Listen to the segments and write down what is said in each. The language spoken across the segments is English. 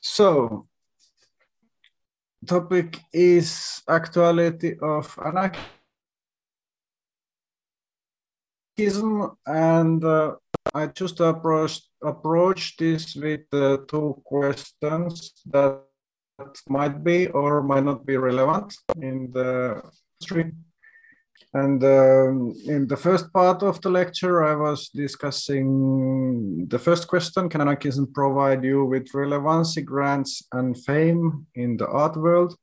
So, topic is actuality of anarchism, and uh, I just approach approach this with uh, two questions that might be or might not be relevant in the history. And um, in the first part of the lecture, I was discussing the first question, can anarchism provide you with relevancy, grants, and fame in the art world?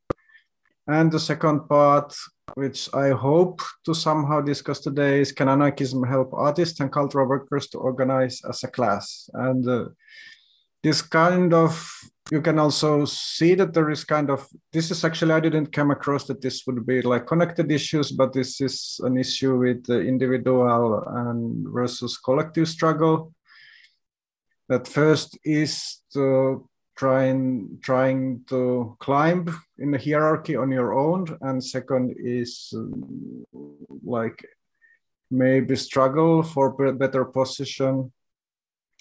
And the second part, which I hope to somehow discuss today, is can anarchism help artists and cultural workers to organize as a class? And uh, this kind of you can also see that there is kind of this is actually i didn't come across that this would be like connected issues but this is an issue with the individual and versus collective struggle. That first is to trying trying to climb in the hierarchy on your own and second is like maybe struggle for better position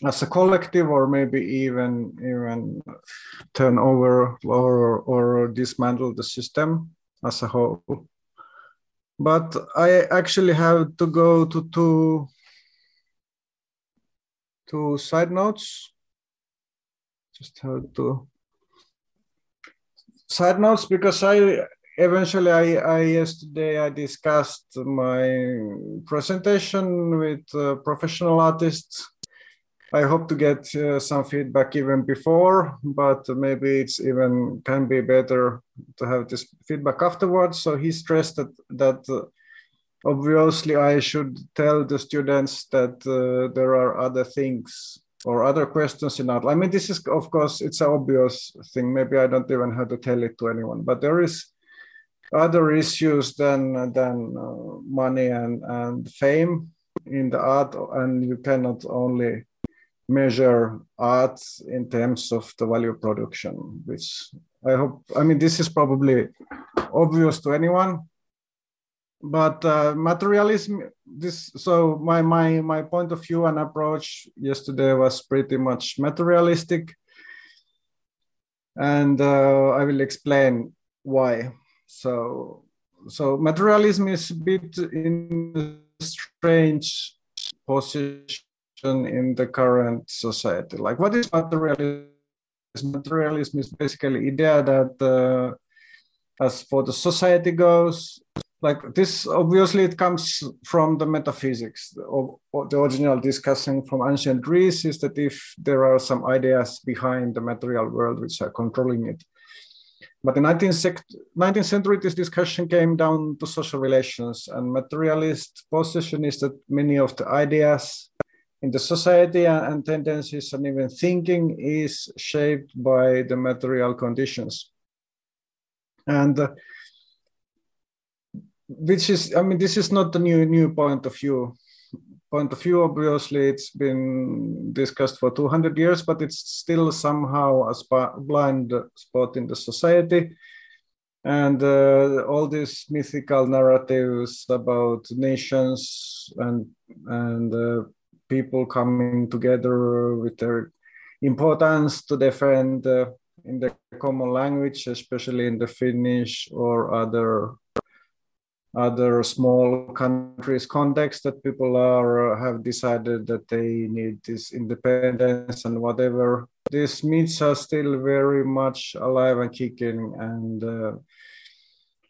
as a collective or maybe even even turn over or or dismantle the system as a whole. But i actually have to go to two two side notes. Just have to side notes because i eventually I, I yesterday i discussed my presentation with uh, professional artists I hope to get uh, some feedback even before, but maybe it's even can be better to have this feedback afterwards. So he stressed that that uh, obviously I should tell the students that uh, there are other things or other questions in art. I mean, this is of course it's an obvious thing. Maybe I don't even have to tell it to anyone, but there is other issues than than uh, money and and fame in the art, and you cannot only measure art in terms of the value production, which I hope, I mean, this is probably obvious to anyone, but uh, materialism, this, so my, my, my point of view and approach yesterday was pretty much materialistic. And uh, I will explain why. So, so materialism is a bit in a strange position in the current society. Like, what is materialism? Materialism is basically idea that uh, as for the society goes, like this, obviously it comes from the metaphysics. The, the original discussion from ancient Greece is that if there are some ideas behind the material world which are controlling it, but in 19th, 19th century, this discussion came down to social relations and materialist position is that many of the ideas in the society and tendencies and even thinking is shaped by the material conditions. And uh, which is, I mean, this is not a new new point of view. Point of view, obviously, it's been discussed for 200 years, but it's still somehow a sp blind spot in the society. And uh, all these mythical narratives about nations and and uh, people coming together with their importance to defend uh, in the common language, especially in the Finnish or other other small countries context that people are have decided that they need this independence and whatever. These myths are still very much alive and kicking and uh,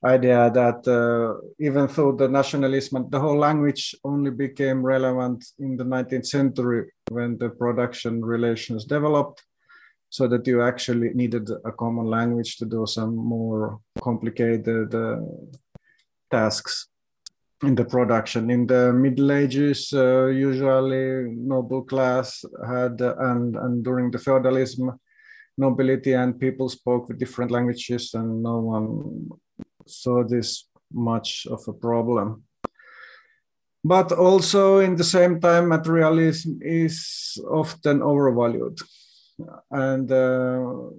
idea that uh, even though the nationalism, and the whole language only became relevant in the 19th century when the production relations developed, so that you actually needed a common language to do some more complicated uh, tasks in the production. In the Middle Ages, uh, usually noble class had, and, and during the feudalism, nobility and people spoke with different languages and no one saw this much of a problem. But also in the same time, materialism is often overvalued. And uh,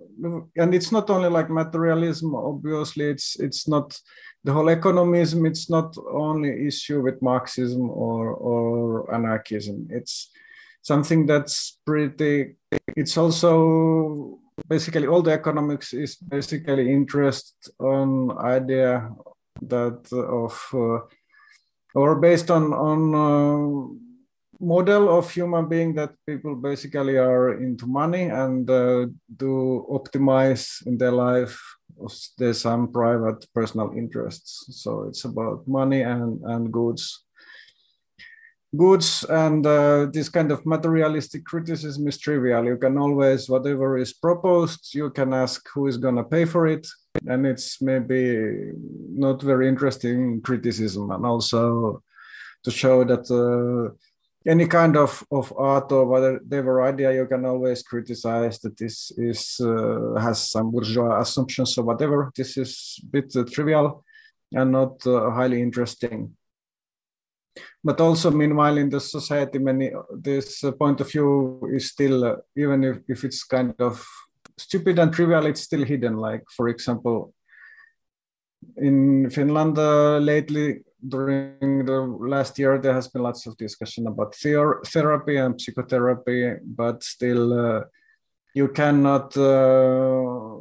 and it's not only like materialism. Obviously, it's it's not the whole economism. It's not only issue with Marxism or or anarchism. It's something that's pretty. It's also basically all the economics is basically interest on idea that of uh, or based on on uh, model of human being that people basically are into money and uh, do optimize in their life there's some private personal interests. So it's about money and and goods goods and uh, this kind of materialistic criticism is trivial. You can always whatever is proposed you can ask who is going to pay for it. And it's maybe not very interesting criticism and also to show that uh, any kind of, of art or whatever idea you can always criticize that this is uh, has some bourgeois assumptions or whatever. This is a bit uh, trivial and not uh, highly interesting but also meanwhile in the society many this point of view is still uh, even if, if it's kind of stupid and trivial it's still hidden. Like for example in finland uh, lately during the last year, there has been lots of discussion about ther- therapy and psychotherapy, but still, uh, you cannot uh,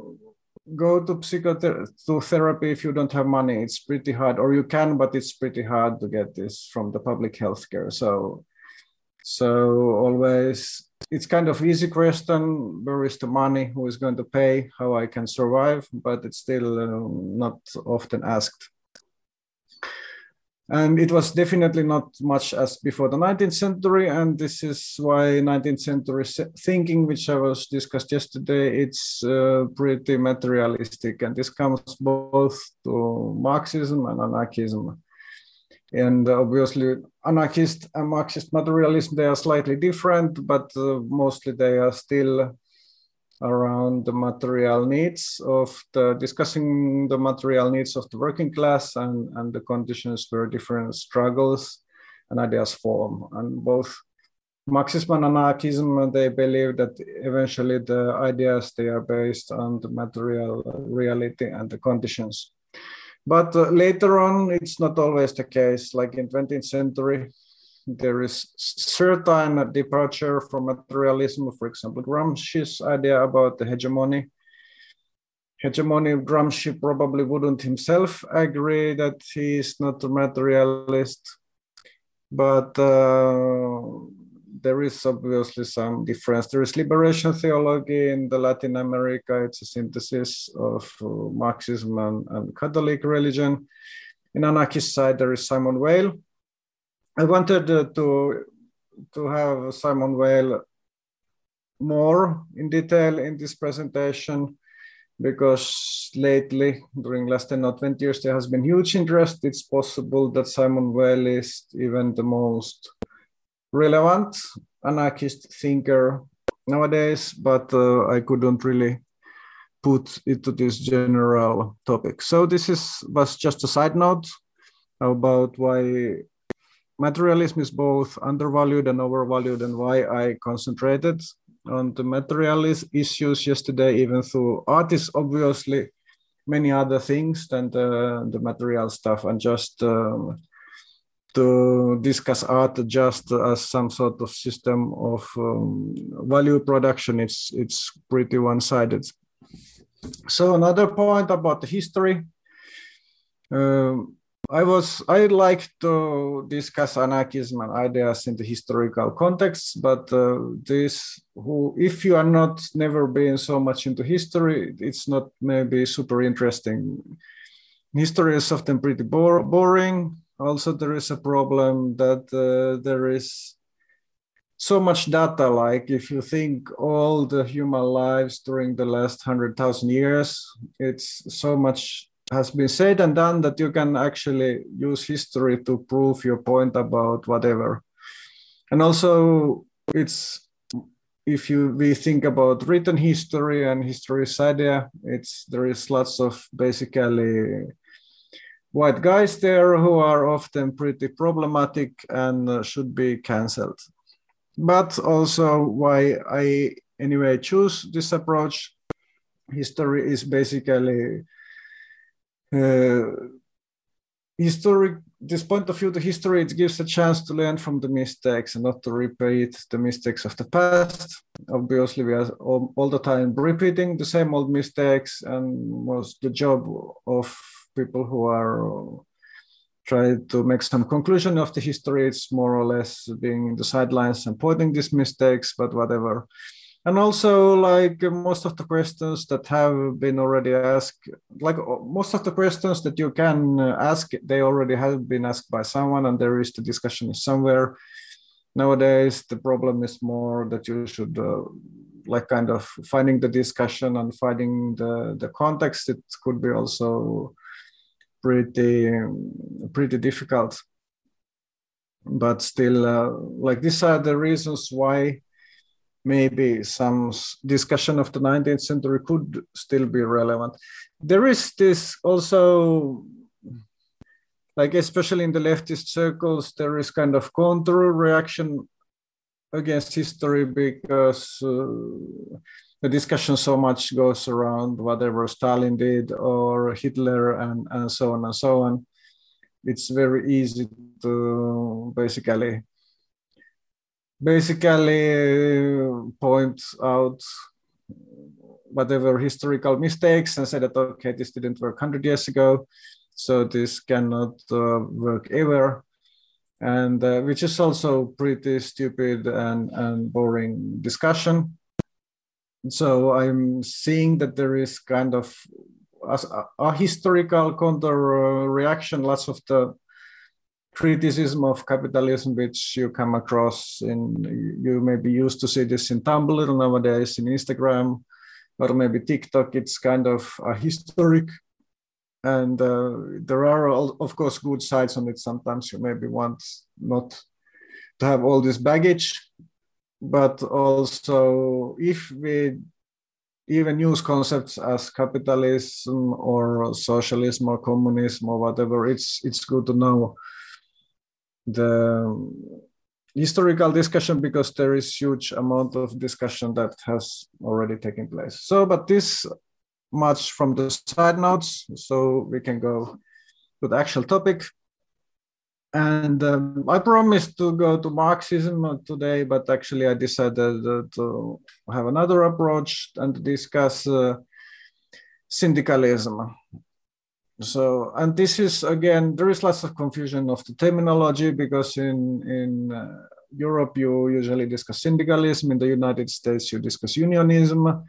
go to psychotherapy to therapy if you don't have money. It's pretty hard, or you can, but it's pretty hard to get this from the public healthcare. So, so always it's kind of easy question where is the money who is going to pay how i can survive but it's still uh, not often asked and it was definitely not much as before the 19th century. And this is why 19th century thinking which i was discussed yesterday it's uh, pretty materialistic. And this comes both to marxism and anarchism. And obviously anarchist and marxist materialism they are slightly different but uh, mostly they are still around the material needs of the discussing the material needs of the working class and, and the conditions where different struggles and ideas form. And both Marxism and anarchism, they believe that eventually the ideas they are based on the material reality and the conditions. But uh, later on, it's not always the case. Like in 20th century, there is certain departure from materialism. For example, Gramsci's idea about the hegemony. Hegemony, Gramsci probably wouldn't himself agree that he is not a materialist, but uh, there is obviously some difference. There is liberation theology in the Latin America. It's a synthesis of uh, Marxism and, and Catholic religion. In anarchist side, there is Simone Weil, I wanted uh, to to have Simone Weil more in detail in this presentation because lately, during last 10 or 20 years, there has been huge interest. It's possible that Simone Weil is even the most relevant anarchist thinker nowadays, but uh, I couldn't really put it to this general topic. So this is was just a side note about why materialism is both undervalued and overvalued and why I concentrated on the materialist issues yesterday, even though art is obviously many other things than the, the material stuff and just um, to discuss art just as some sort of system of um, value production, it's, it's pretty one-sided. So another point about the history. Um, I was I like to discuss anarchism and ideas in the historical context, but uh, this who if you are not never been so much into history, it's not maybe super interesting. History is often pretty bore, boring. Also, there is a problem that uh, there is so much data. Like if you think all the human lives during the last hundred thousand years, it's so much has been said and done that you can actually use history to prove your point about whatever. And also, it's if you we think about written history and history's idea, it's there is lots of basically white guys there who are often pretty problematic and should be cancelled. But also, why I anyway choose this approach, history is basically uh, Uh, historic this point of view the history, it gives a chance to learn from the mistakes and not to repeat the mistakes of the past. Obviously, we are all, all the time repeating the same old mistakes, and was the job of people who are trying to make some conclusion of the history. It's more or less being in the sidelines and pointing these mistakes, but whatever and also like most of the questions that have been already asked like most of the questions that you can ask they already have been asked by someone and there is the discussion somewhere. Nowadays the problem is more that you should uh, like kind of finding the discussion and finding the the context it could be also pretty pretty difficult. But still uh, like these are the reasons why maybe some discussion of the 19th century could still be relevant. There is this also, like especially in the leftist circles, there is kind of counter reaction against history because uh, the discussion so much goes around whatever Stalin did or Hitler and, and so on and so on. It's very easy to basically basically points out whatever historical mistakes and say that okay this didn't work 100 years ago so this cannot uh, work ever. And uh, which is also pretty stupid and, and boring discussion. So i'm seeing that there is kind of a, a historical counter uh, reaction lots of the criticism of capitalism, which you come across in, you may be used to see this in Tumblr nowadays, in Instagram, or maybe TikTok. It's kind of a historic. And uh, there are, of course, good sides on it. Sometimes you maybe want not to have all this baggage, but also if we even use concepts as capitalism or socialism or communism or whatever, it's it's good to know the historical discussion because there is huge amount of discussion that has already taken place. So, but this much from the side notes, so we can go to the actual topic. And um, I promised to go to Marxism today, but actually I decided to have another approach and discuss uh, syndicalism so and this is again there is lots of confusion of the terminology because in in uh, europe you usually discuss syndicalism. In the united states you discuss unionism.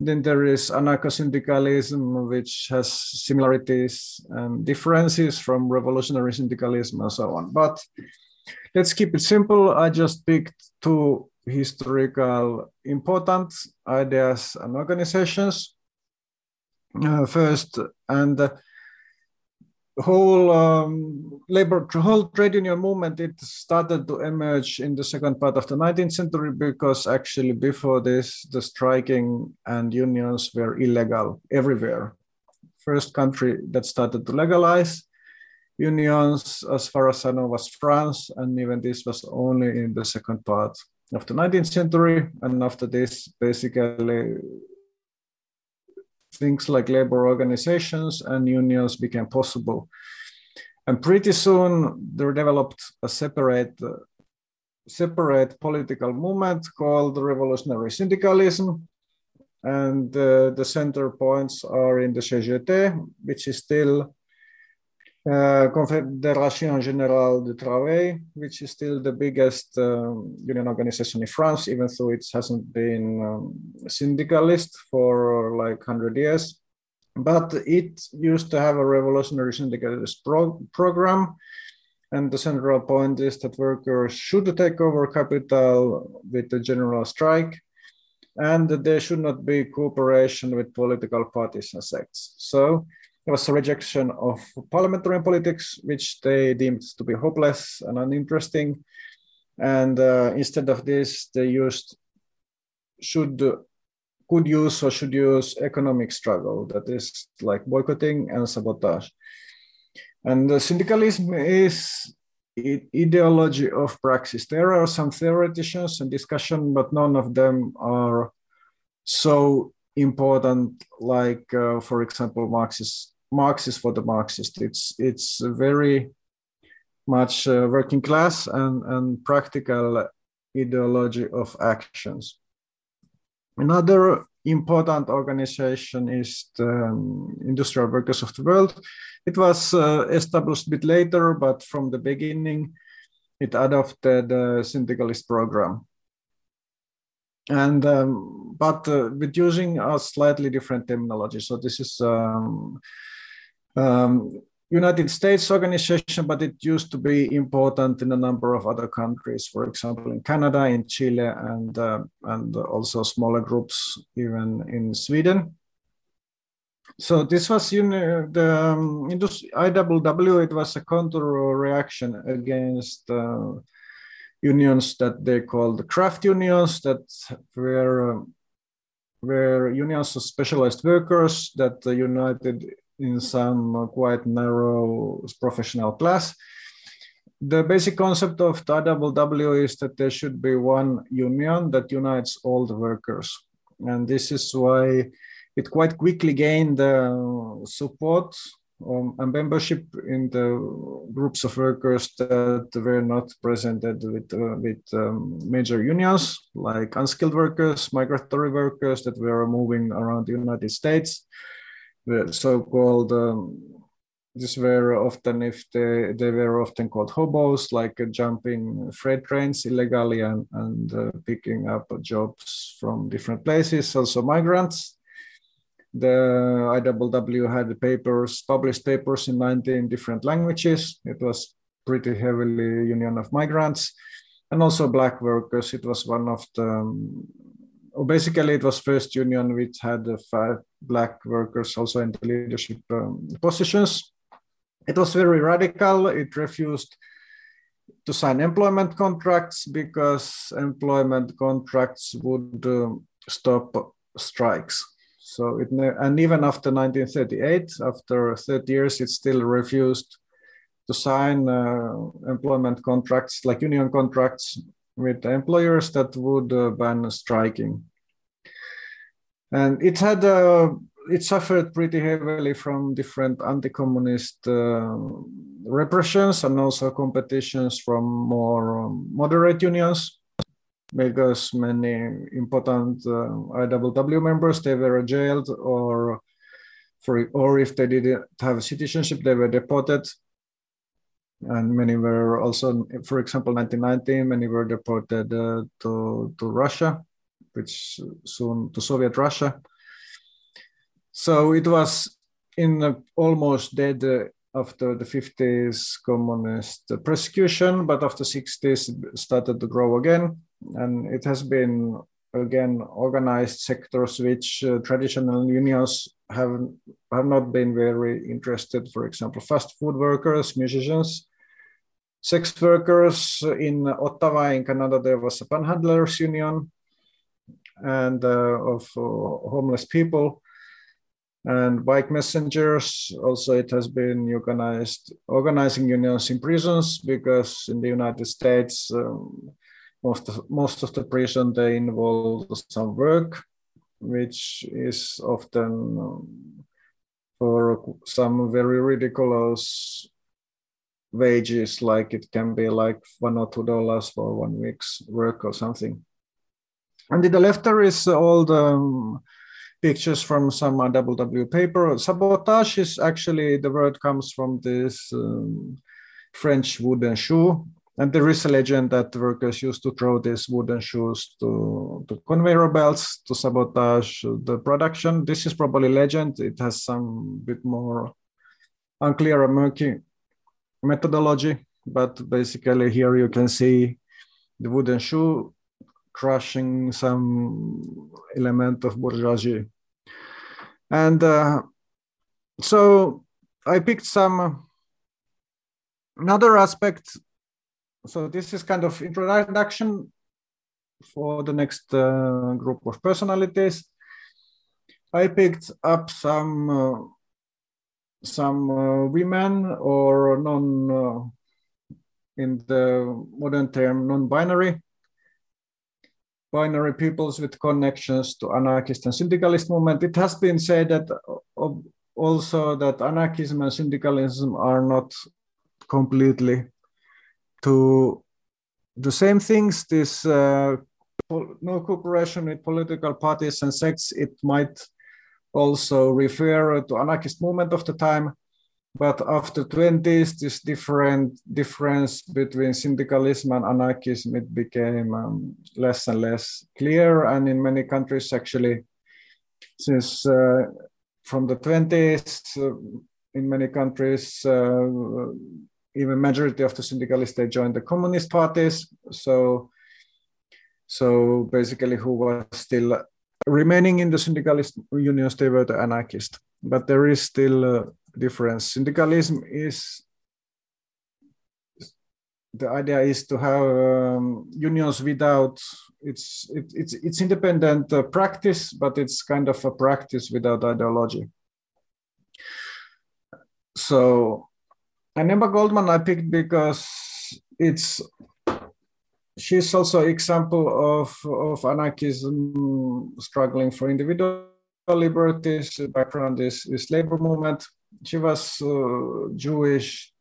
Then there is anarcho-syndicalism which has similarities and differences from revolutionary syndicalism and so on. But let's keep it simple. I just picked two historical important ideas and organizations. Uh, first and uh, whole um, labor whole trade union movement it started to emerge in the second part of the 19th century because actually before this the striking and unions were illegal everywhere. First country that started to legalize unions as far as i know was france and even this was only in the second part of the 19th century. And after this basically things like labor organizations and unions became possible. And pretty soon there developed a separate, uh, separate political movement called revolutionary syndicalism. And uh, the center points are in the CGT, which is still uh, Confédération Générale du Travail, which is still the biggest um, union organization in France, even though it hasn't been um, syndicalist for like 100 years. But it used to have a revolutionary syndicalist pro program. And the central point is that workers should take over capital with the general strike and there should not be cooperation with political parties and sects. So there was a rejection of parliamentary politics, which they deemed to be hopeless and uninteresting. And uh, instead of this, they used should could use or should use economic struggle, that is like boycotting and sabotage. And the syndicalism is ideology of praxis. There are some theoreticians and discussion, but none of them are so important like, uh, for example, Marxist Marxist for the Marxist. It's it's very much uh, working class and, and practical ideology of actions. Another important organization is the um, Industrial Workers of the World. It was uh, established a bit later, but from the beginning, it adopted the syndicalist program. And um, but uh, with using a slightly different terminology. So this is um, um, United States organization, but it used to be important in a number of other countries, for example, in Canada, in Chile, and, uh, and also smaller groups even in Sweden. So this was you know, the um, IWW, it was a counter reaction against uh, unions that they called craft unions that were, uh, were unions of specialized workers that united in some quite narrow professional class. The basic concept of the IWW is that there should be one union that unites all the workers. And this is why it quite quickly gained uh, support um, and membership in the groups of workers that were not presented with, uh, with um, major unions, like unskilled workers, migratory workers that were moving around the United States, the so-called um, were often if they, they were often called hobos like uh, jumping freight trains illegally and, and uh, picking up jobs from different places. Also migrants. The iww had papers published papers in 19 different languages. It was pretty heavily union of migrants. And also black workers. It was one of the um, basically it was first union which had a five black workers also in the leadership um, positions. It was very radical. It refused to sign employment contracts because employment contracts would uh, stop strikes. So it and even after 1938, after 30 years, it still refused to sign uh, employment contracts like union contracts with employers that would uh, ban striking. And it had uh, it suffered pretty heavily from different anti-communist uh, repressions and also competitions from more um, moderate unions because many important uh, IWW members they were jailed or for or if they didn't have citizenship they were deported. And many were also, for example, 1919 many were deported uh, to, to Russia, which soon to Soviet Russia. So it was in almost dead uh, after the 50s communist persecution, but after 60s it started to grow again. And it has been again organized sectors which uh, traditional unions have, have not been very interested, for example, fast food workers, musicians, sex workers in Ottawa in Canada, there was a panhandlers union and uh, of uh, homeless people and bike messengers. Also, it has been organized organizing unions in prisons because in the United States, um, most of, most of the prison they involve some work, which is often um, for some very ridiculous wages like it can be like one or two dollars for one week's work or something and in the left there is all the um, pictures from some WW paper. Sabotage is actually, the word comes from this um, French wooden shoe. And there is a legend that workers used to throw these wooden shoes to, to conveyor belts to sabotage the production. This is probably legend. It has some bit more unclear or murky methodology, but basically here you can see the wooden shoe crushing some element of bourgeoisie. And uh, so I picked some another aspect. So this is kind of introduction for the next uh, group of personalities. I picked up some uh, some uh, women or non uh, in the modern term non-binary binary peoples with connections to anarchist and syndicalist movement. It has been said that also that anarchism and syndicalism are not completely to the same things. This uh, no cooperation with political parties and sects. It might also refer to anarchist movement of the time. But after 20s, this different difference between syndicalism and anarchism, it became um, less and less clear. And in many countries, actually, since uh, from the 20s, uh, in many countries, uh, even majority of the syndicalists, they joined the communist parties. So, so basically who was still remaining in the syndicalist unions, they were the anarchists. But there is still a difference. Syndicalism is the idea is to have um, unions without it's it, it's it's independent uh, practice, but it's kind of a practice without ideology. So, and Emma Goldman I picked because it's she's also example of, of anarchism struggling for individual liberties. The background is, is labor movement. She was uh, Jewish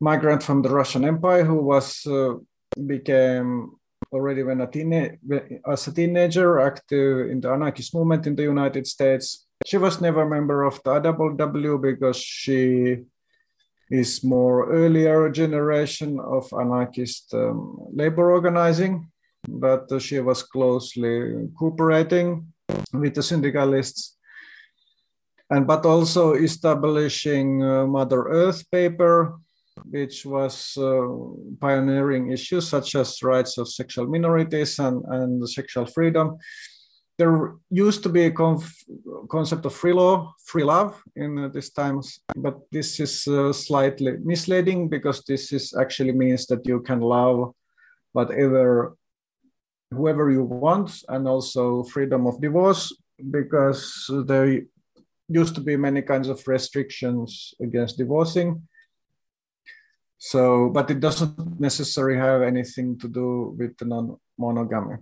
migrant from the Russian Empire who was uh, became already when a teenage as a teenager active in the anarchist movement in the United States. She was never a member of the IWW because she is more earlier generation of anarchist um, labor organizing, but she was closely cooperating with the syndicalists and but also establishing uh, Mother Earth paper, which was uh, pioneering issues such as rights of sexual minorities and, and sexual freedom. There used to be a concept of free law, free love in uh, these times, but this is uh, slightly misleading because this is actually means that you can love whatever, whoever you want, and also freedom of divorce because there used to be many kinds of restrictions against divorcing. So, but it doesn't necessarily have anything to do with non-monogamy.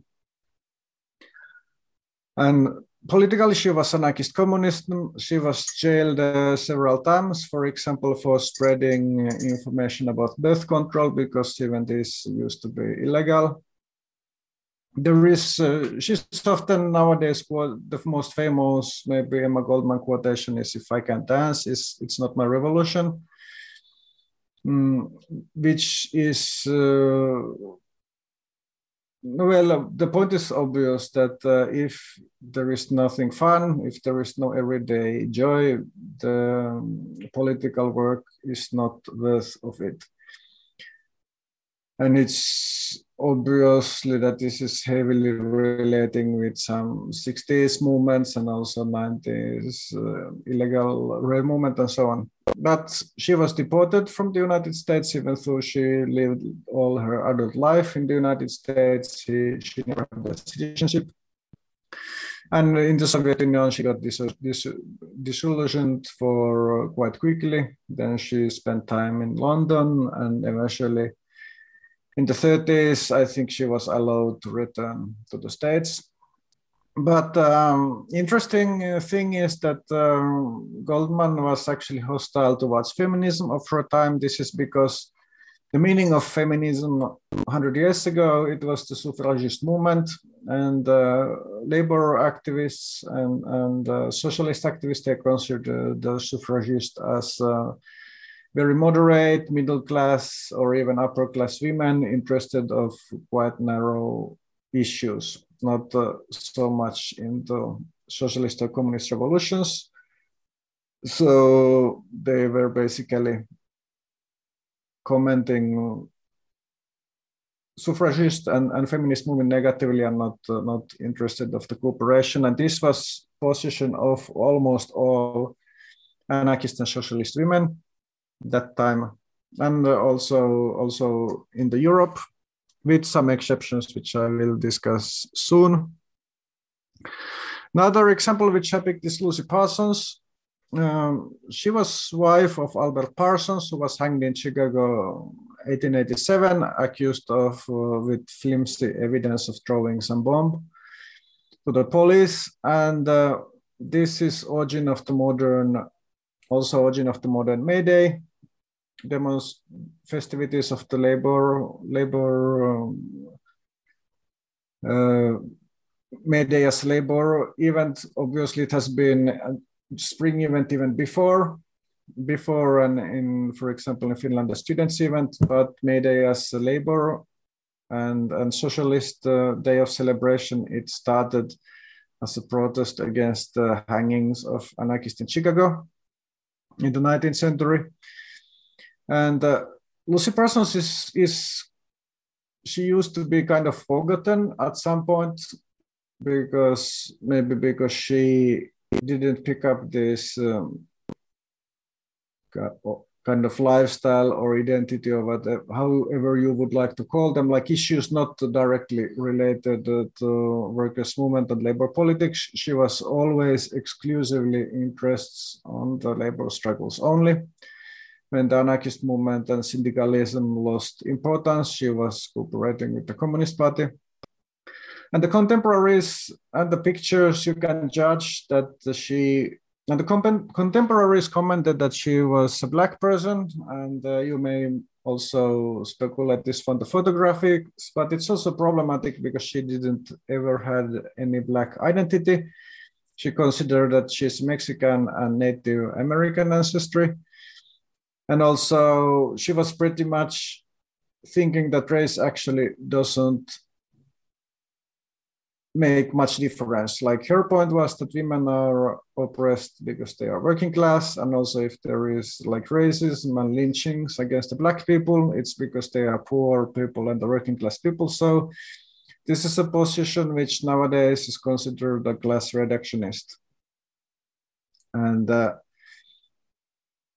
And politically, she was anarchist communist. She was jailed uh, several times, for example, for spreading information about birth control, because even this used to be illegal. There is, uh, she's often nowadays quote, the most famous, maybe Emma Goldman quotation is, if I can dance, is it's not my revolution. Mm, which is uh, well, the point is obvious that uh, if there is nothing fun, if there is no everyday joy, the political work is not worth of it. And it's obviously that this is heavily relating with some 60s movements and also 90s uh, illegal rail movement and so on. But she was deported from the United States, even though she lived all her adult life in the United States. She, she never had a citizenship. And in the Soviet Union, she got dis- dis- disillusioned for quite quickly. Then she spent time in London and eventually in the 30s, I think she was allowed to return to the States. But um, interesting thing is that um, Goldman was actually hostile towards feminism for a time. This is because the meaning of feminism 100 years ago, it was the suffragist movement and uh, labor activists and, and uh, socialist activists, they considered the suffragist as uh, very moderate, middle class, or even upper class women interested of quite narrow issues, not uh, so much into socialist or communist revolutions. So they were basically commenting suffragist and, and feminist movement negatively and not uh, not interested of the cooperation. And this was position of almost all anarchist and socialist women that time, and also also in the Europe, with some exceptions which I will discuss soon. Another example which I picked is Lucy Parsons. Um, she was wife of Albert Parsons, who was hanged in Chicago 1887, accused of uh, with flimsy evidence of throwing some bomb to the police. And uh, this is origin of the modern, also origin of the modern May Day, demonst- festivities of the labor labor um, uh, May Day as labor event. Obviously, it has been a spring event even before, before and in, for example, in Finland, a students event, but May Day as a labor and and socialist uh, day of celebration. It started as a protest against the hangings of anarchists in Chicago in the 19th century. And uh, Lucy Parsons is, is, she used to be kind of forgotten at some point because maybe because she didn't pick up this um, kind of lifestyle or identity or whatever, however you would like to call them, like issues not directly related to workers' movement and labor politics. She was always exclusively interested on the labor struggles only. When the anarchist movement and syndicalism lost importance, she was cooperating with the Communist Party. And the contemporaries and the pictures, you can judge that she and the contemporaries commented that she was a black person, and uh, you may also speculate this from the photographics, but it's also problematic because she didn't ever had any black identity. She considered that she's Mexican and Native American ancestry. And also she was pretty much thinking that race actually doesn't make much difference. Like her point was that women are oppressed because they are working class, and also if there is like racism and lynchings against the black people, it's because they are poor people and the working class people. So this is a position which nowadays is considered a class reductionist, and uh,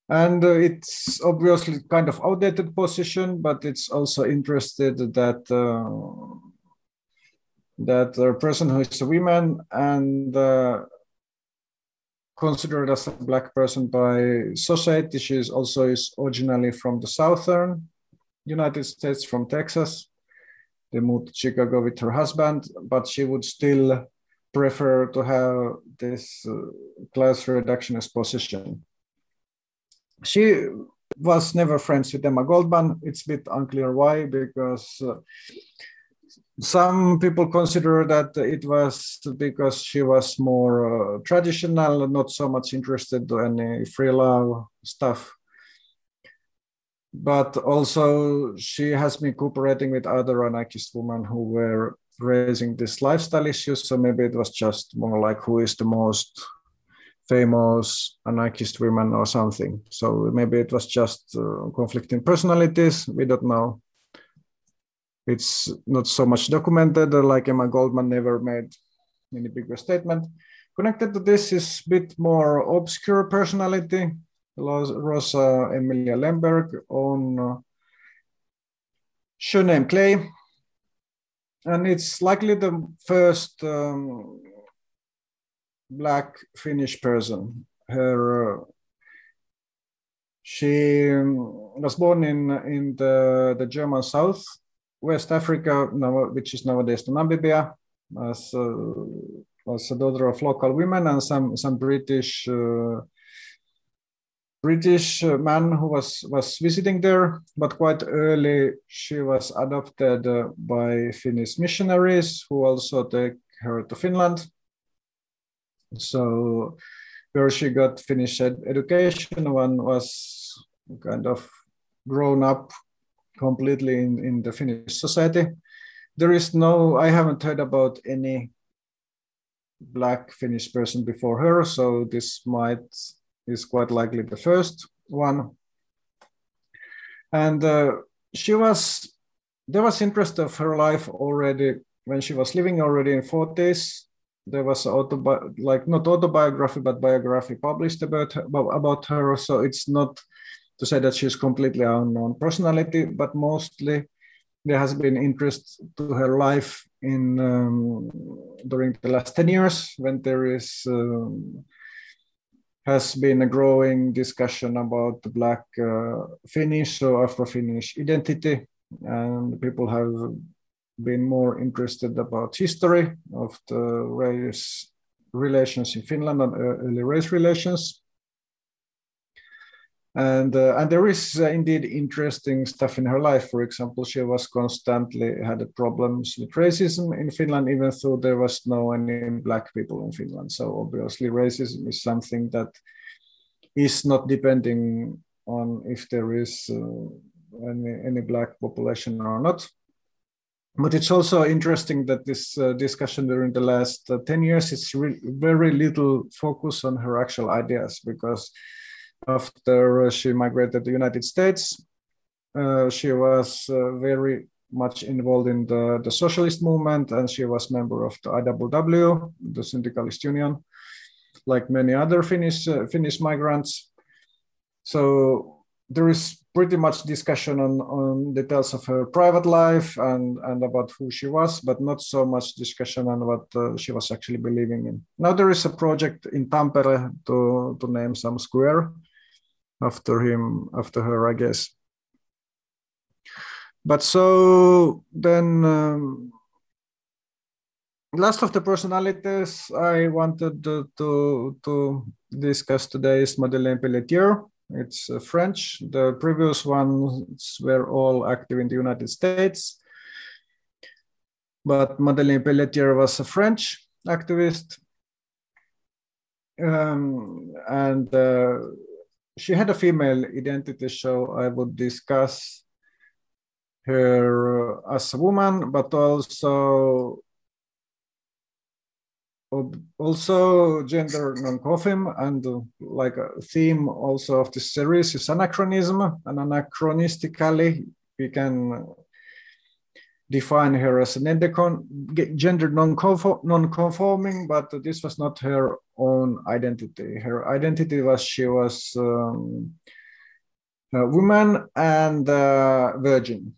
and uh, it's obviously kind of outdated position, but it's also interested that. Uh, that a person who is a woman and uh, considered as a black person by society, she is also is originally from the southern United States, from Texas. They moved to Chicago with her husband, but she would still prefer to have this uh, class reductionist position. She was never friends with Emma Goldman. It's a bit unclear why, because uh, some people consider that it was because she was more uh, traditional, not so much interested in any free love stuff. But also, she has been cooperating with other anarchist women who were raising this lifestyle issue. So maybe it was just more like who is the most famous anarchist women or something. So maybe it was just uh, conflicting personalities. We don't know it's not so much documented, like Emma Goldman never made any bigger statement. Connected to this is a bit more obscure personality, Rosa Emilia Lemberg on uh, surname Clay. And it's likely the first um, black Finnish person. Her uh, she um, was born in in the, the German South West Africa, which is nowadays Namibia, as, uh, as a daughter of local women and some some British uh, British man who was was visiting there. But quite early, she was adopted uh, by Finnish missionaries who also take her to Finland. So where she got Finnish ed education, one was kind of grown up completely in, in the Finnish society. There is no, I haven't heard about any black Finnish person before her, so this might is quite likely the first one. And uh, she was, there was interest of her life already when she was living already in 40s. There was autobi- like not autobiography, but biography published about her, about her. So it's not to say that she's completely unknown personality, but mostly there has been interest to her life in um, during the last 10 years when there is um, has been a growing discussion about the black uh, Finnish or Afro-Finnish identity. And people have been more interested about history of the race relations in Finland and early race relations and uh, and there is uh, indeed interesting stuff in her life. For example, she was constantly had problems with racism in Finland, even though there was no any black people in Finland. So obviously, racism is something that is not depending on if there is uh, any any black population or not. But it's also interesting that this uh, discussion during the last uh, 10 years is very little focus on her actual ideas because after she migrated to the United States, uh, she was uh, very much involved in the, the socialist movement and she was member of the IWW, the Syndicalist Union, like many other Finnish, uh, Finnish migrants. So there is pretty much discussion on, on details of her private life and, and about who she was, but not so much discussion on what uh, she was actually believing in. Now there is a project in Tampere to, to name some square after him, after her, I guess. But so then, um, last of the personalities I wanted to, to, to discuss today is Madeleine Pelletier. It's uh, French. The previous ones were all active in the United States. But Madeleine Pelletier was a French activist. Um, and uh, she had a female identity so I would discuss her as a woman, but also also gender non-conform and like a theme also of this series is anachronism. And anachronistically we can define her as an gender non-conforming but this was not her own identity her identity was she was um, a woman and a virgin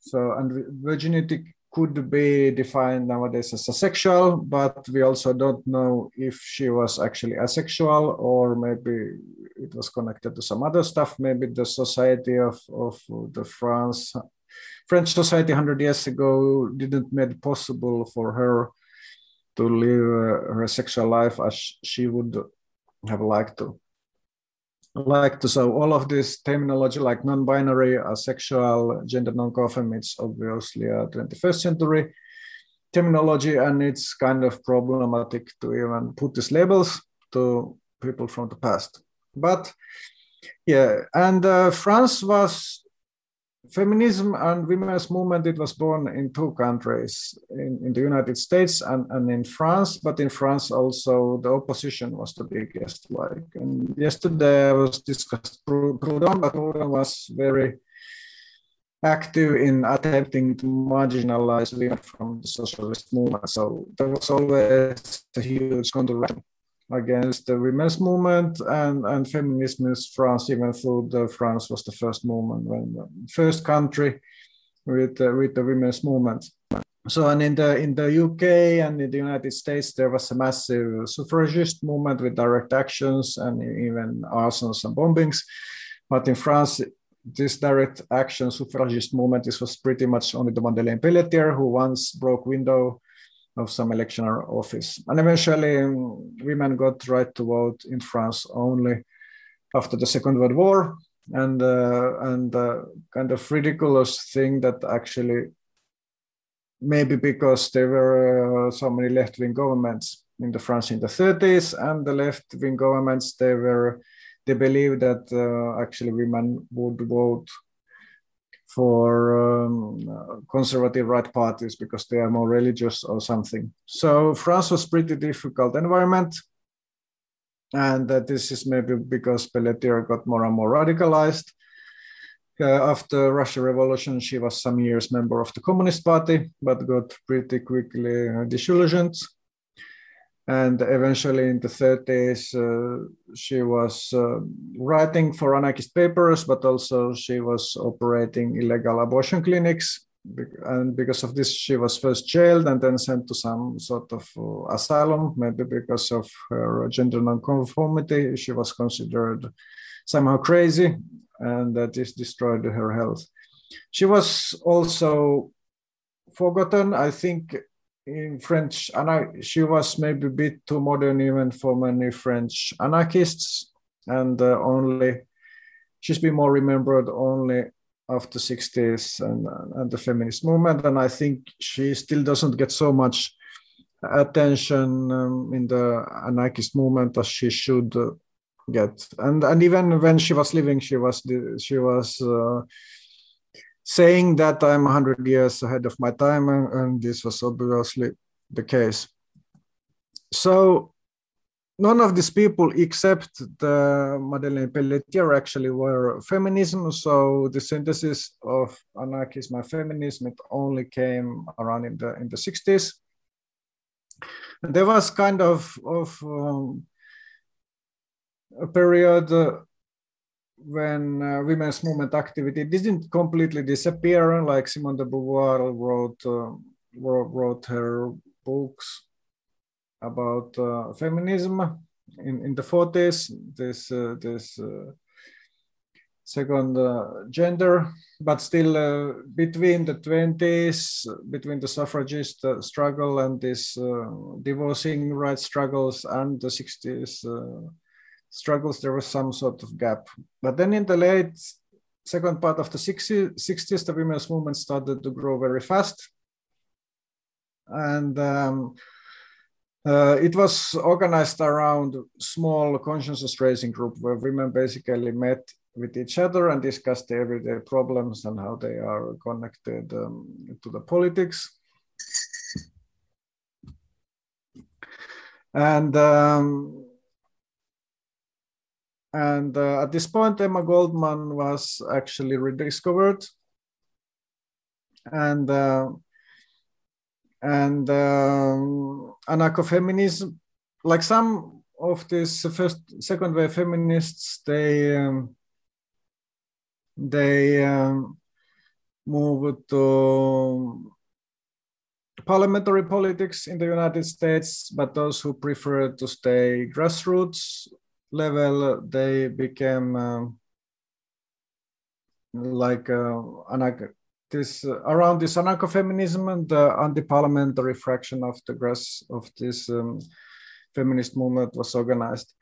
so and virginity could be defined nowadays as asexual, but we also don't know if she was actually asexual or maybe it was connected to some other stuff. Maybe the society of, of the France, French society 100 years ago didn't make it possible for her to live her sexual life as she would have liked to. Like to. So all of this terminology like non-binary asexual gender non-conform it's obviously a 21st century terminology and it's kind of problematic to even put these labels to people from the past. But yeah and uh, france was feminism and women's movement it was born in two countries in, in the united states and, and in france but in france also the opposition was the biggest like and yesterday i was discussed proudhon but proudhon was very active in attempting to marginalize women from the socialist movement so there was always a huge controversy against the women's movement and, and feminism in France, even though the France was the first movement, when the first country with, with the women's movement. So, and in the in the UK and in the United States, there was a massive suffragist movement with direct actions and even arsons and bombings. But in France, this direct action suffragist movement, this was pretty much only the Madeleine Pelletier, who once broke window of some election office. And eventually, um, women got right to vote in France only after the Second World War. And uh, and uh, kind of ridiculous thing that actually maybe because there were uh, so many left-wing governments in the France in the 30s, and the left-wing governments they were they believed that uh, actually women would vote for um, conservative right parties because they are more religious or something. So France was pretty difficult environment. And uh, this is maybe because Pelletier got more and more radicalized. Uh, after Russian Revolution, she was some years member of the Communist Party, but got pretty quickly disillusioned and eventually in the 30s uh, she was uh, writing for anarchist papers but also she was operating illegal abortion clinics. And because of this she was first jailed and then sent to some sort of uh, asylum maybe because of her gender nonconformity. She was considered somehow crazy and that destroyed her health. She was also forgotten i think in French, and she was maybe a bit too modern even for many French anarchists, and uh, only she's been more remembered only after 60s and, and the feminist movement. And I think she still doesn't get so much attention um, in the anarchist movement as she should uh, get. And and even when she was living, she was she was uh, saying that I'm 100 years ahead of my time, and, and this was obviously the case. So none of these people except the Madeleine Pelletier actually were feminism. So the synthesis of anarchism and feminism it only came around in the in the 60s. And there was kind of of um, a period uh, when uh, women's movement activity didn't completely disappear. Like Simone de Beauvoir wrote uh, wrote, her books about uh, feminism in, in the 40s, this, uh, this uh, second uh, gender, but still between the 20s, between the suffragist struggle and this divorcing rights struggles and the 60s struggles, there was some sort of gap. But then in the late second part of the 60s, 60s the women's movement started to grow very fast. And um, uh, it was organized around small consciousness raising group where women basically met with each other and discussed their everyday problems and how they are connected um, to the politics. And um, and uh, at this point, Emma Goldman was actually rediscovered, and uh, and um, anarcho-feminism, like some of these first, second wave feminists, they um, they um, moved to parliamentary politics in the United States, but those who preferred to stay grassroots level, they became um, like uh, this uh, around this anarcho-feminism and the anti-parliamentary fraction of the grass of this um, feminist movement was organized.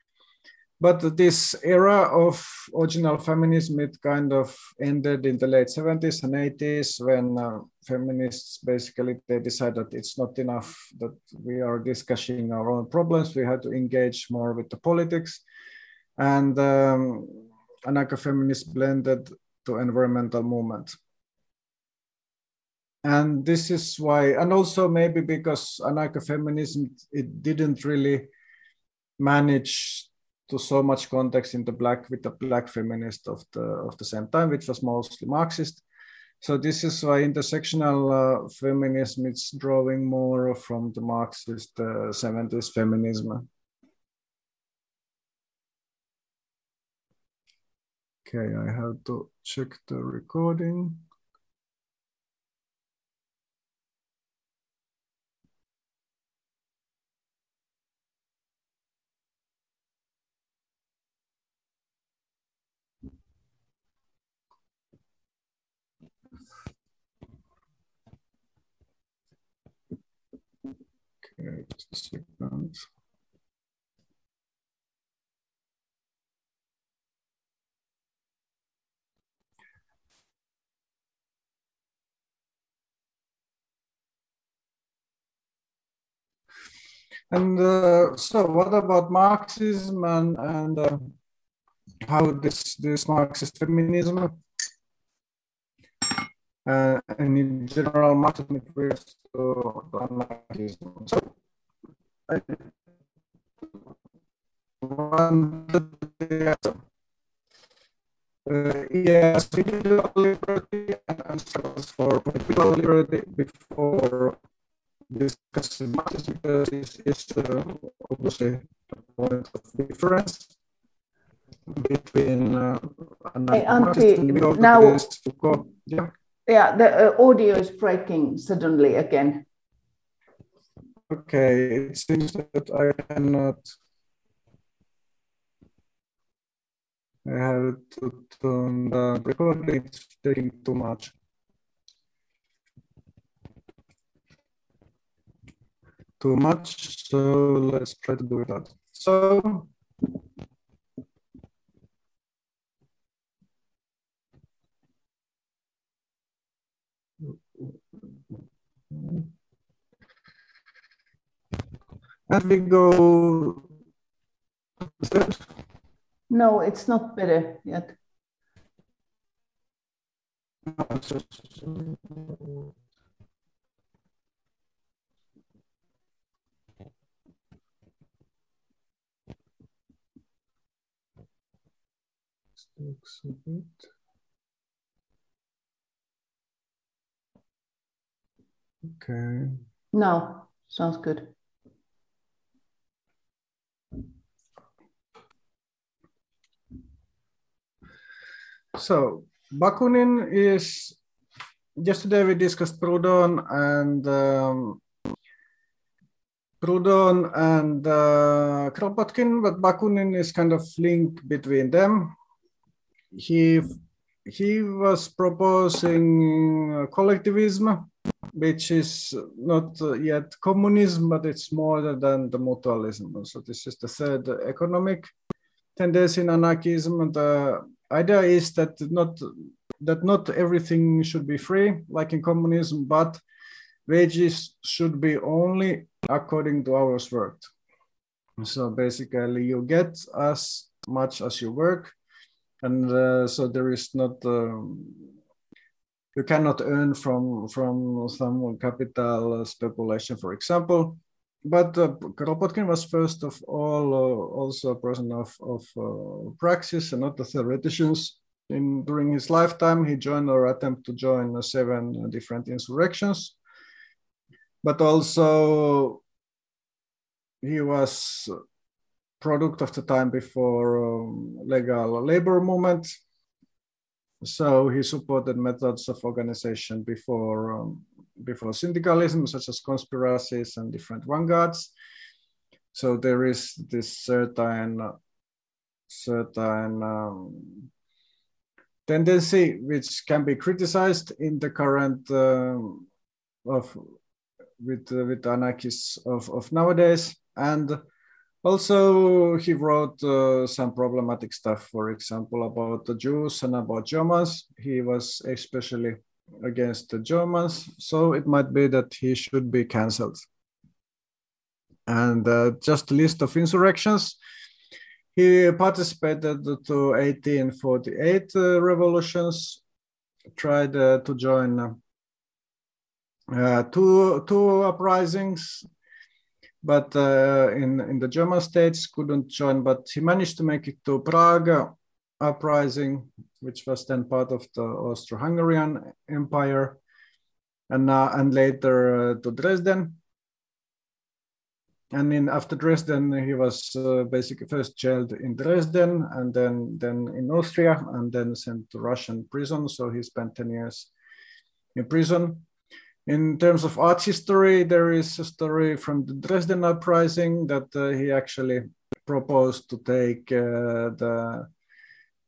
But this era of original feminism, it kind of ended in the late 70s and 80s when uh, feminists basically they decided it's not enough that we are discussing our own problems. We had to engage more with the politics. And um, anarcho-feminist blended to environmental movement. And this is why and also maybe because anarcho-feminism it didn't really manage to so much context in the black with the black feminist of the of the same time which was mostly marxist. So this is why intersectional uh, feminism is drawing more from the marxist uh, 70s feminism okay i have to check the recording Okay, just a second. And uh, so, what about Marxism and and uh, how this this Marxist feminism uh, and in general Marxism refers to, anarchism? So, I uh, yes, individual liberty and struggles for political liberty before discussing Marxism because this is uh, obviously a point of difference between uh, hey, Antti, now, yeah. yeah, the uh, audio is breaking suddenly again. Okay, it seems that I cannot. I have to turn the recording, it's taking too much. too much. So let's try to do that. So as we go. It? No, it's not better yet. A bit. Okay. No, sounds good. So Bakunin is, yesterday we discussed Proudhon and um, Proudhon and uh, Kropotkin, but Bakunin is kind of link between them. He, he was proposing uh, collectivism, which is not uh, yet communism, but it's more than the mutualism. So this is the third economic tendency in anarchism. The idea is that not that not everything should be free like in communism but wages should be only according to hours worked so basically you get as much as you work and uh, so there is not um, you cannot earn from from some capital speculation for example but uh, Kropotkin was first of all uh, also a person of, of uh, praxis and not the theoreticians. In, during his lifetime, he joined or attempted to join seven different insurrections. But also, he was product of the time before um, legal labor movement. So he supported methods of organization before um, before syndicalism, such as conspiracies and different vanguards. So there is this certain certain um, tendency which can be criticized in the current uh, of with uh, with anarchists of, of nowadays and also he wrote uh, some problematic stuff for example about the jews and about germans he was especially against the Germans, so it might be that he should be cancelled. And uh, just a list of insurrections. He participated to 1848 uh, revolutions, tried uh, to join uh, two, two uprisings, but uh, in, in the German states couldn't join, but he managed to make it to Prague uprising, which was then part of the Austro-Hungarian Empire, and uh, and later uh, to Dresden. And then after Dresden, he was uh, basically first jailed in Dresden, and then then in Austria, and then sent to Russian prison. So he spent ten years in prison. In terms of art history, there is a story from the Dresden uprising that uh, he actually proposed to take uh, the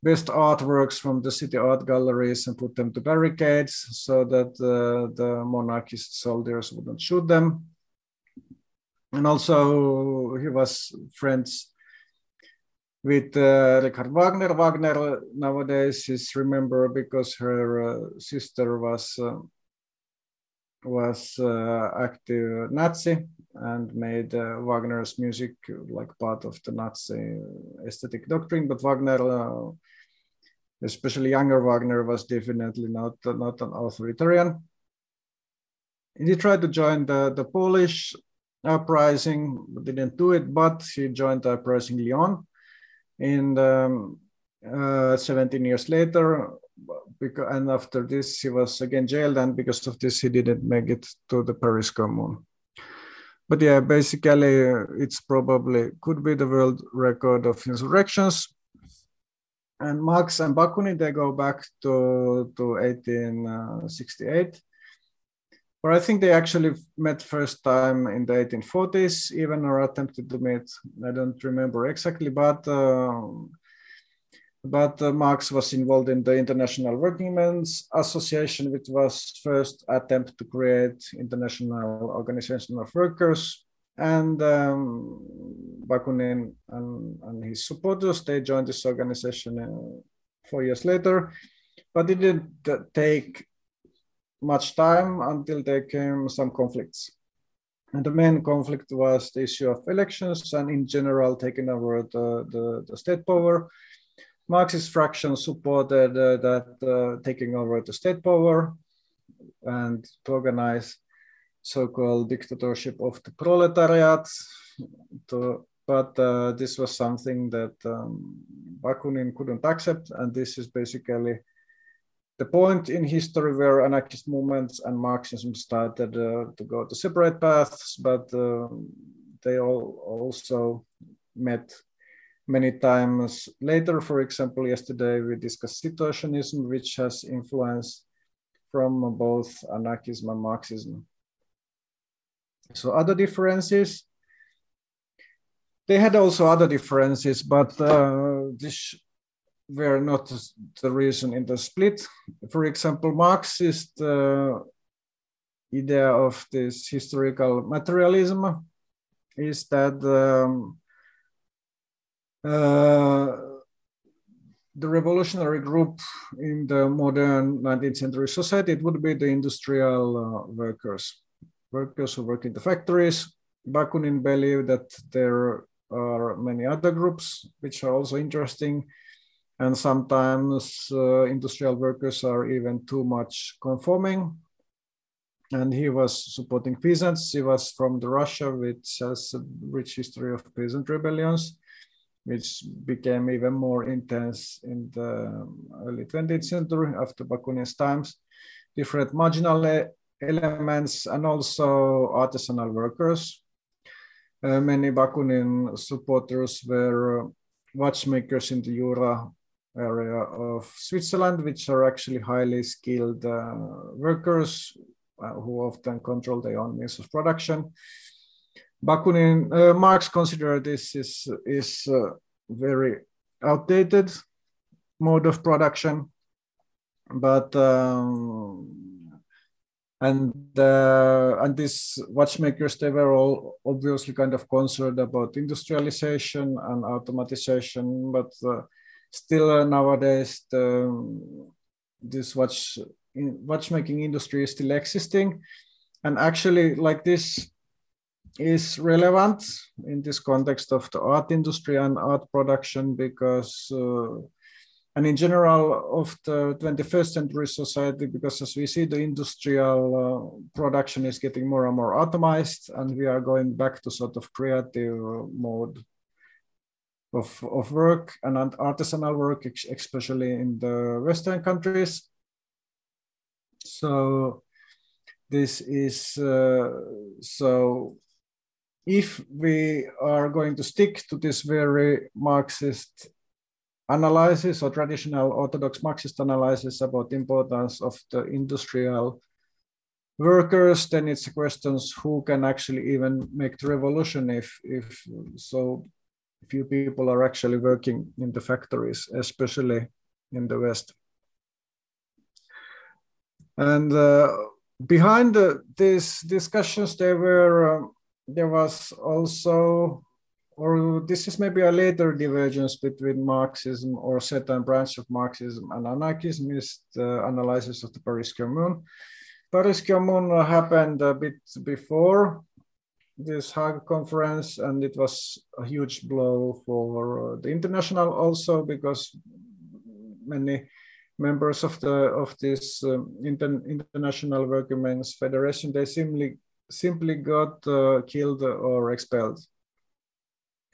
best artworks from the city art galleries and put them to barricades so that uh, the monarchist soldiers wouldn't shoot them. And also he was friends with uh, Richard Wagner. Wagner nowadays is remembered because her uh, sister was uh, was uh, active Nazi and made uh, Wagner's music like part of the Nazi aesthetic doctrine. But Wagner especially younger Wagner was definitely not not an authoritarian. He tried to join the, the Polish uprising, but didn't do it, but he joined the uprising Lyon in um, uh, 17 years later. Because, and after this, he was again jailed, and because of this, he didn't make it to the Paris Commune. But yeah, basically, it's probably could be the world record of insurrections and Marx and Bakunin, they go back to, to 1868. Or I think they actually met first time in the 1840s, even or attempted to meet. I don't remember exactly, but uh, but uh, Marx was involved in the International Workingmen's Association, which was first attempt to create international organization of workers and um, Bakunin and, and, his supporters, they joined this organization uh, four years later, but it didn't take much time until there came some conflicts. And the main conflict was the issue of elections and in general taking over the, the, the state power. Marxist fraction supported uh, that uh, taking over the state power and to organize so-called dictatorship of the proletariat. To, but uh, this was something that um, Bakunin couldn't accept, and this is basically the point in history where anarchist movements and Marxism started uh, to go to separate paths, but uh, they all also met many times later. For example, yesterday we discussed situationism, which has influence from both anarchism and Marxism. So other differences, they had also other differences, but uh, this were not the reason in the split. For example, Marxist uh, idea of this historical materialism is that um, the revolutionary group in the modern 19th century society, it would be the industrial uh, workers, workers who work in the factories. Bakunin believed that there are many other groups which are also interesting and sometimes uh, industrial workers are even too much conforming. And he was supporting peasants. He was from the Russia, which has a rich history of peasant rebellions, which became even more intense in the early 20th century after Bakunin's times. Different marginal elements and also artisanal workers. Uh, many Bakunin supporters were watchmakers in the Jura area of Switzerland, which are actually highly skilled uh, workers uh, who often control their own means of production. Bakunin, uh, Marx considered this is, is very outdated mode of production, but um, and uh, and these watchmakers they were all obviously kind of concerned about industrialization and automatization, but uh, still uh, nowadays the, this watch in, watchmaking industry is still existing. And actually like this is relevant in this context of the art industry and art production because uh, and in general of the 21st century society because as we see the industrial uh, production is getting more and more automized and we are going back to sort of creative mode of, of work and artisanal work, especially in the Western countries. So this is, uh, so if we are going to stick to this very Marxist analysis or traditional orthodox Marxist analysis about the importance of the industrial workers, then it's a question who can actually even make the revolution if, if so few people are actually working in the factories, especially in the West. And uh, behind the, these discussions, there were uh, there was also, or this is maybe a later divergence between Marxism or certain branch of Marxism and anarchism is the analysis of the Paris Commune. Paris Commune happened a bit before this Hague conference, and it was a huge blow for the international also because many members of the of this um, inter, international working men's federation they simply simply got uh, killed or expelled,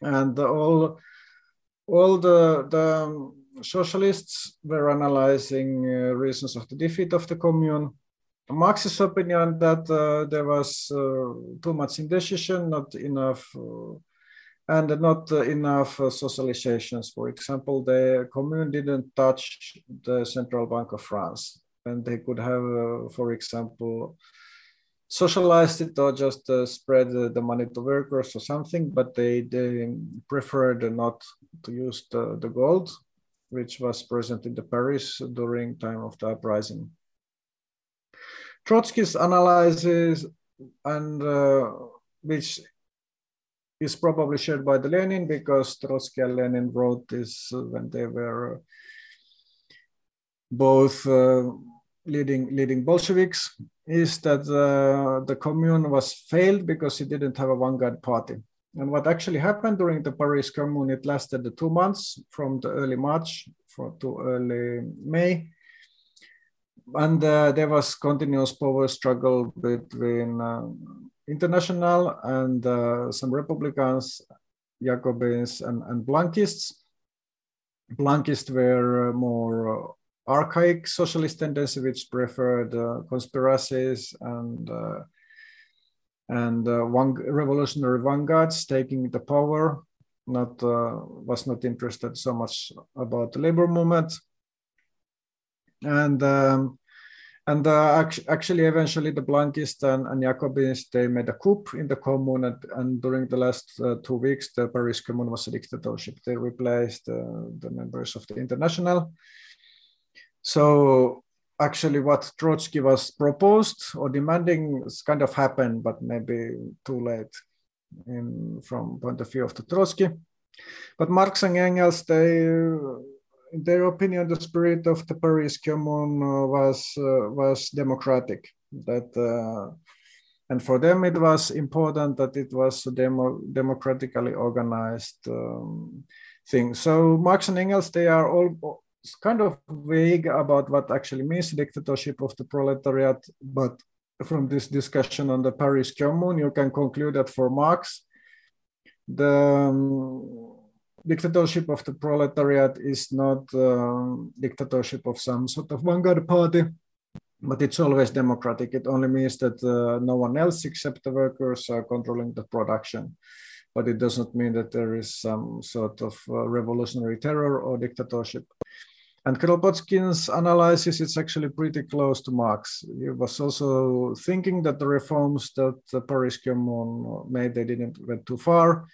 and all all the the socialists were analyzing uh, reasons of the defeat of the commune. Marx's opinion that uh, there was uh, too much indecision, not enough, uh, and not enough socializations. For example, the commune didn't touch the central bank of France, and they could have, for example, socialized it or just uh, spread uh, the money to workers or something, but they, they preferred not to use the, the gold, which was present in the Paris during time of the uprising. Trotsky's analysis, and uh, which is probably shared by the Lenin because Trotsky and Lenin wrote this when they were both uh, leading leading Bolsheviks is that uh, the commune was failed because it didn't have a vanguard party. And what actually happened during the Paris Commune, it lasted the two months from the early March for, to early May. And uh, there was continuous power struggle between uh, International and uh, some Republicans, Jacobins and, and Blanquists. Blanquists were more archaic socialist tendency, which preferred uh, conspiracies and uh, and uh, one revolutionary vanguards taking the power. Not was not interested so much about the labor movement, and um, and uh, actually, eventually, the Blanquists and, and Jacobins they made a coup in the commune, and, and during the last uh, two weeks, the Paris Commune was a dictatorship. They replaced uh, the members of the International. So actually, what Trotsky was proposed or demanding kind of happened, but maybe too late in, from point of view of the Trotsky. But Marx and Engels, they in their opinion, the spirit of the Paris Commune uh, was uh, was democratic. That uh, and for them it was important that it was a demo, democratically organized um, thing. So Marx and Engels they are all kind of vague about what actually means dictatorship of the proletariat, but from this discussion on the Paris Commune, you can conclude that for Marx, the um, dictatorship of the proletariat is not uh, dictatorship of some sort of vanguard party, but it's always democratic. It only means that uh, no one else except the workers are controlling the production. But it does not mean that there is some sort of uh, revolutionary terror or dictatorship. And Kropotkin's analysis is actually pretty close to Marx. He was also thinking that the reforms that the Paris Commune made, they didn't went too far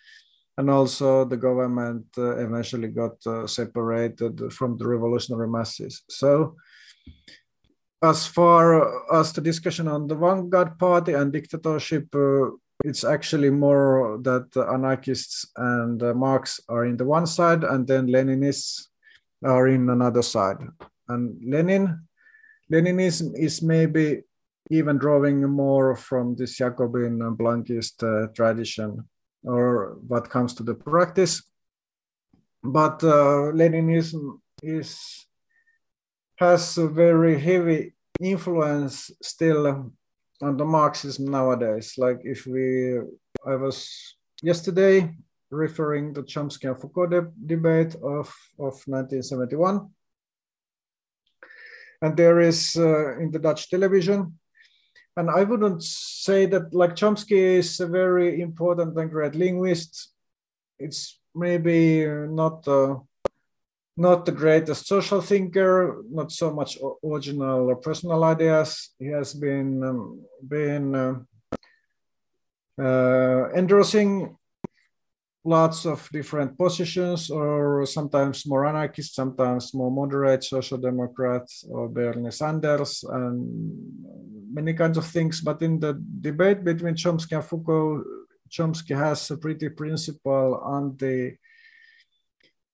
and also the government uh, eventually got uh, separated from the revolutionary masses. So as far as the discussion on the vanguard party and dictatorship, uh, it's actually more that anarchists and uh, Marx are in the one side, and then Leninists are in another side. And Lenin, Leninism is maybe even drawing more from this Jacobin and Blanquist uh, tradition or what comes to the practice. But uh, Leninism is has a very heavy influence still on the Marxism nowadays. Like if we, I was yesterday referring to Chomsky and Foucault de debate of, of 1971. And there is uh, in the Dutch television, and I wouldn't say that like Chomsky is a very important and great linguist. It's maybe not uh, not the greatest social thinker, not so much original or personal ideas. He has been um, been uh, uh, endorsing lots of different positions, or sometimes more anarchist, sometimes more moderate social democrats, or Bernie Sanders, and many kinds of things. But in the debate between Chomsky and Foucault, Chomsky has a pretty principle on the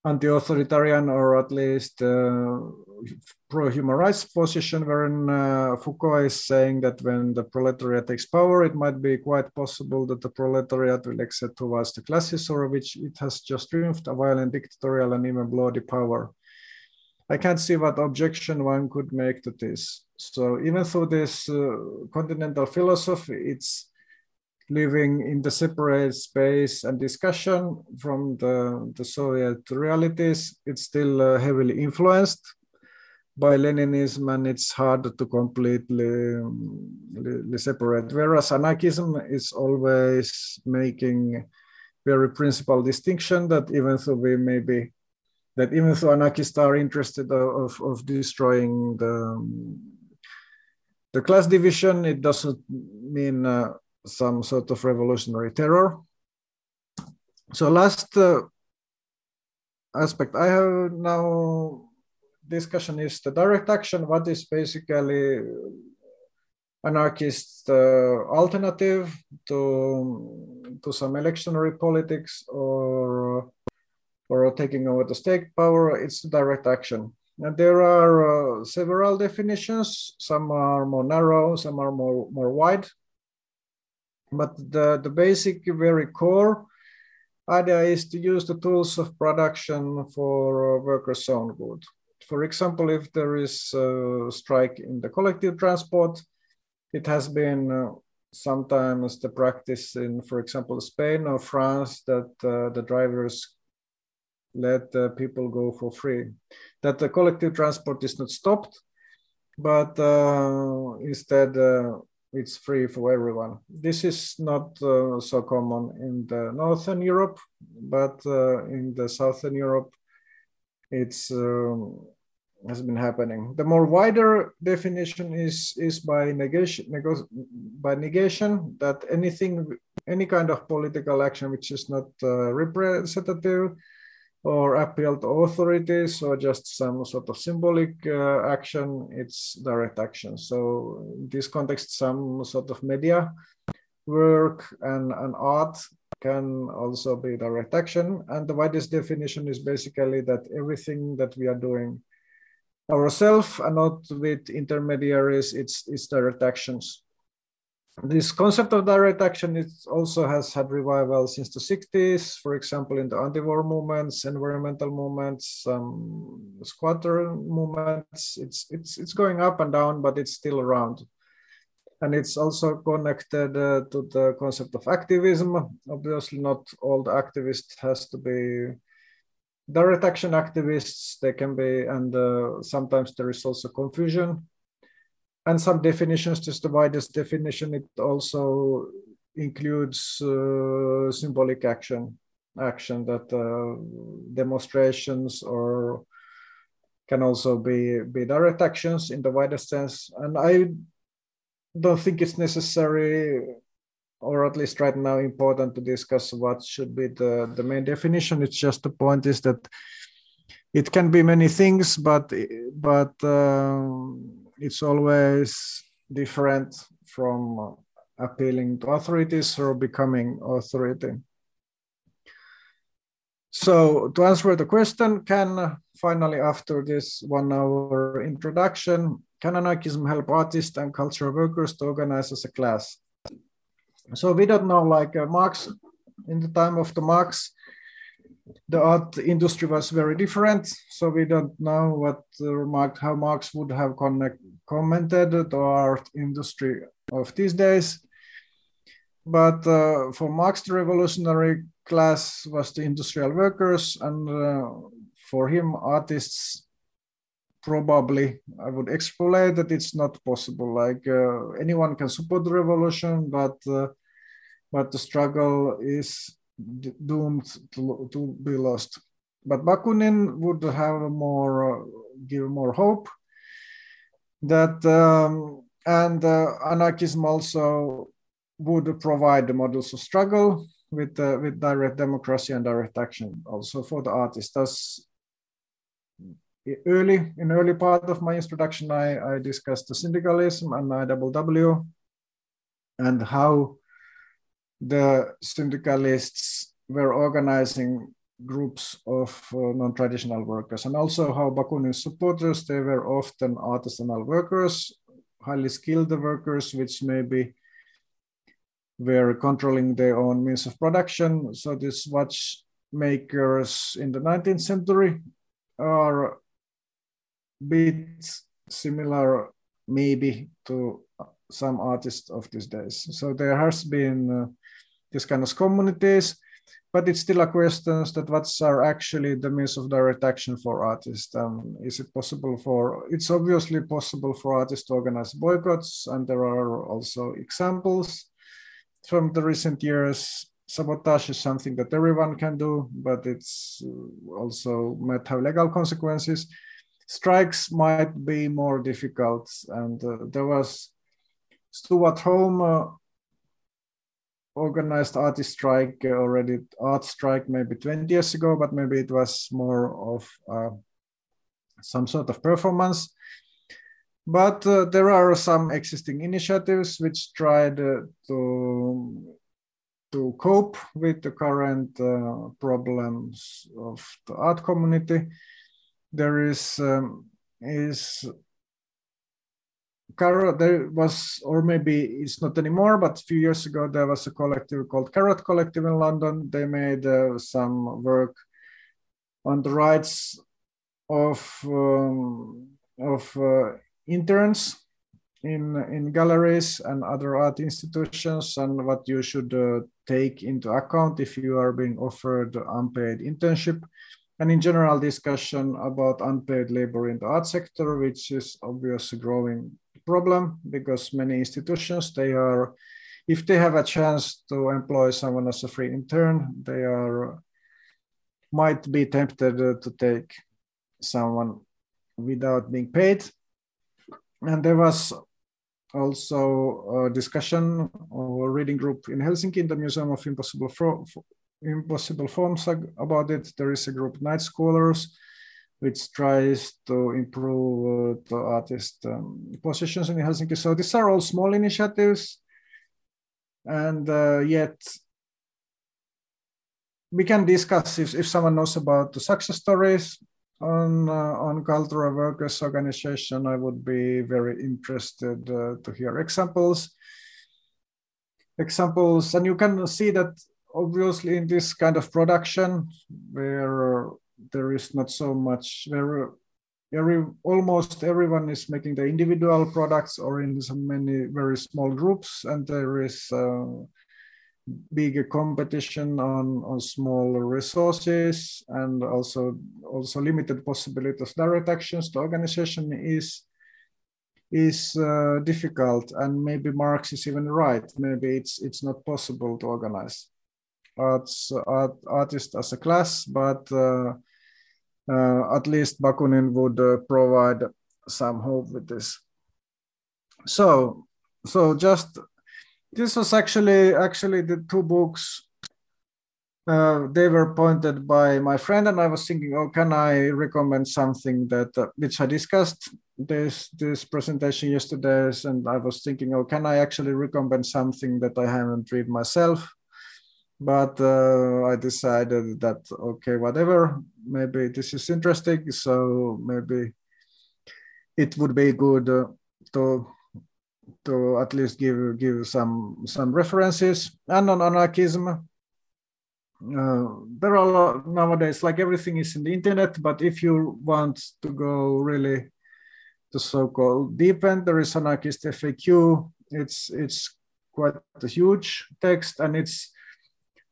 anti-authoritarian or at least uh, pro-human rights position, wherein uh, Foucault is saying that when the proletariat takes power, it might be quite possible that the proletariat will exit towards the classes over which it has just triumphed, a violent dictatorial and even bloody power. I can't see what objection one could make to this. So even though this uh, continental philosophy, it's living in the separate space and discussion from the, the Soviet realities, it's still uh, heavily influenced by Leninism and it's hard to completely um, separate. Whereas anarchism is always making very principal distinction that even though we maybe that even though anarchists are interested of, of destroying the um, the class division, it doesn't mean uh, some sort of revolutionary terror. So last uh, aspect I have now discussion is the direct action. What is basically anarchist uh, alternative to to some electionary politics or or taking over the state power? It's direct action. And there are uh, several definitions. Some are more narrow, some are more, more wide. But the, the basic, very core idea is to use the tools of production for workers' own good. For example, if there is a strike in the collective transport, it has been uh, sometimes the practice in, for example, Spain or France that uh, the drivers let uh, people go for free. That the collective transport is not stopped, but uh, instead uh, it's free for everyone. This is not uh, so common in the Northern Europe, but uh, in the Southern Europe, it's um, has been happening. The more wider definition is is by negation, by negation that anything, any kind of political action which is not uh, representative or appeal to authorities or just some sort of symbolic uh, action, it's direct action. So in this context, some sort of media work and, and art can also be direct action. And the widest definition is basically that everything that we are doing ourselves and not with intermediaries, it's, it's direct actions this concept of direct action it also has had revival since the 60s for example in the anti-war movements environmental movements um, squatter movements. It's it's it's going up and down but it's still around. And it's also connected uh, to the concept of activism. Obviously not all the activists has to be direct action activists. They can be and uh, sometimes there is also confusion and some definitions, just the widest definition, it also includes uh, symbolic action, action that uh, demonstrations or can also be, be direct actions in the widest sense. And I don't think it's necessary, or at least right now, important to discuss what should be the, the main definition. It's just the point is that it can be many things, but but um, it's always different from appealing to authorities or becoming authority. So to answer the question, can finally after this one hour introduction, can anarchism help artists and cultural workers to organize as a class? So we don't know like uh, Marx, in the time of the Marx, the art industry was very different, so we don't know what uh, how Marx would have connect, commented the art industry of these days. But uh, for Marx, the revolutionary class was the industrial workers, and uh, for him, artists probably I would extrapolate that it's not possible. Like uh, anyone can support the revolution, but uh, but the struggle is doomed to, to be lost. But Bakunin would have more, uh, give more hope that, um, and uh, anarchism also would provide the models of struggle with, uh, with direct democracy and direct action also for the artist. Thus, early in early part of my introduction, I, I discussed the syndicalism and IWW and how the syndicalists were organizing groups of uh, non-traditional workers and also how Bakunin's supporters, they were often artisanal workers, highly skilled workers, which maybe were controlling their own means of production. So these watchmakers in the 19th century are a bit similar maybe to some artists of these days. So there has been uh, these kind of communities, but it's still a question that what's are actually the means of direct action for artists. Um, is it possible for, it's obviously possible for artists to organize boycotts, and there are also examples from the recent years. Sabotage is something that everyone can do, but it's also might have legal consequences. Strikes might be more difficult, and uh, there was Stewart Home uh, organized artist strike uh, already, art strike maybe 20 years ago, but maybe it was more of uh, some sort of performance. But uh, there are some existing initiatives which tried uh, to, to cope with the current uh, problems of the art community. There is um, is Carrot, there was, or maybe it's not anymore, but a few years ago there was a collective called Carrot Collective in London. They made uh, some work on the rights of um, of uh, interns in in galleries and other art institutions, and what you should uh, take into account if you are being offered unpaid internship and in general discussion about unpaid labor in the art sector, which is obviously growing problem because many institutions, they are, if they have a chance to employ someone as a free intern, they are, might be tempted to take someone without being paid. And there was also a discussion or reading group in Helsinki in the Museum of Impossible, Impossible Forms about it. There is a group, Night Scholars, which tries to improve uh, the artist um, positions in Helsinki. So these are all small initiatives, and uh, yet we can discuss if, if someone knows about the success stories on uh, on cultural workers organization. I would be very interested uh, to hear examples. Examples, and you can see that obviously in this kind of production where there is not so much. Where every almost everyone is making the individual products or in so many very small groups and there is uh, bigger competition on on small resources and also also limited possibilities. Direct actions the organization is is uh, difficult and maybe marx is even right. Maybe it's it's not possible to organize arts art, artist as a class but uh, uh, at least Bakunin would uh, provide some hope with this. So, so just this was actually actually the two books. Uh, they were pointed by my friend, and I was thinking, oh, can I recommend something that uh, which I discussed this this presentation yesterday, and I was thinking, oh, can I actually recommend something that I haven't read myself? But uh, I decided that okay, whatever, maybe this is interesting, so maybe it would be good uh, to to at least give give some some references and on anarchism. Uh, there are nowadays, like everything is in the internet, but if you want to go really to so-called deep end, there is anarchist FAQ. It's it's quite a huge text and it's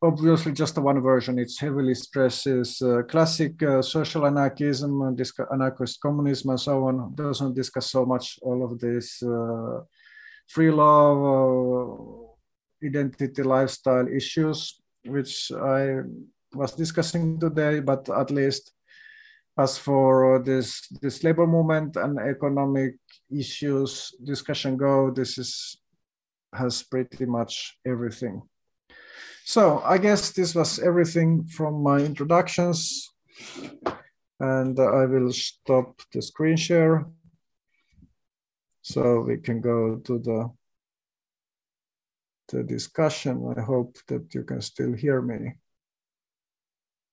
obviously just one version. It heavily stresses uh, classic uh, social anarchism, and anarchist communism, and so on. Doesn't discuss so much all of this uh, free love, uh, identity, lifestyle issues, which I was discussing today. But at least as for this this labor movement and economic issues discussion go, this is has pretty much everything. So I guess this was everything from my introductions. And I will stop the screen share so we can go to the, the discussion. I hope that you can still hear me.